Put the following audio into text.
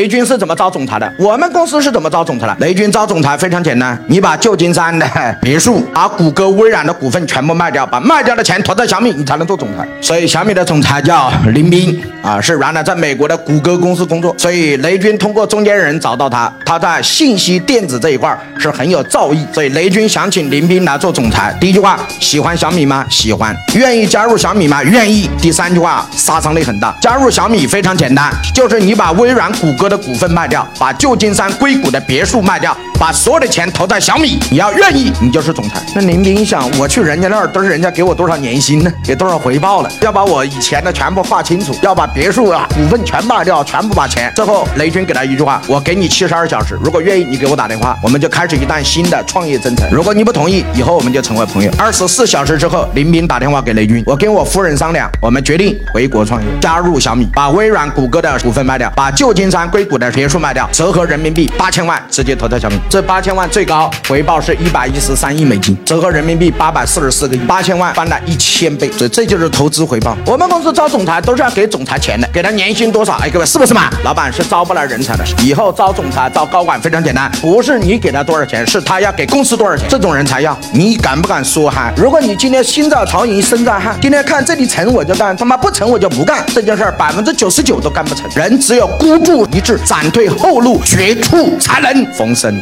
雷军是怎么招总裁的？我们公司是怎么招总裁的？雷军招总裁非常简单，你把旧金山的 别墅、把谷歌、微软的股份全部卖掉，把卖掉的钱投在小米，你才能做总裁。所以小米的总裁叫林斌啊，是原来在美国的谷歌公司工作。所以雷军通过中间人找到他，他在信息电子这一块是很有造诣。所以雷军想请林斌来做总裁。第一句话，喜欢小米吗？喜欢。愿意加入小米吗？愿意。第三句话，杀伤力很大。加入小米非常简单，就是你把微软、谷歌的股份卖掉，把旧金山硅谷的别墅卖掉，把所有的钱投在小米。你要愿意，你就是总裁。那林斌想，我去人家那儿都是人家给我多少年薪呢？给多少回报了？要把我以前的全部划清楚，要把别墅啊股份全卖掉，全部把钱。最后雷军给他一句话：我给你七十二小时，如果愿意，你给我打电话，我们就开始一段新的创业征程。如果你不同意，以后我们就成为朋友。二十四小时之后，林斌打电话给雷军，我跟我夫人商量，我们决定回国创业，加入小米，把微软、谷歌的股份卖掉，把旧金山硅谷的别墅卖掉，折合人民币八千万，直接投在小米。这八千万最高回报是一百一十三亿美金，折合人民币八百四十四个亿，八千万翻了一千倍，所以这就是投资回报。我们公司招总裁都是要给总裁钱的，给他年薪多少？哎，各位是不是嘛？老板是招不来人才的，以后招总裁、招高管非常简单，不是你给他多少钱，是他要给公司多少钱，这种人才要。你敢不敢说哈？如果你今天心照曹营，身在汉，今天看这里成我就干，他妈不成我就不干，这件事儿百分之九十九都干不成。人只有孤注一掷，斩退后路，绝处才能逢生。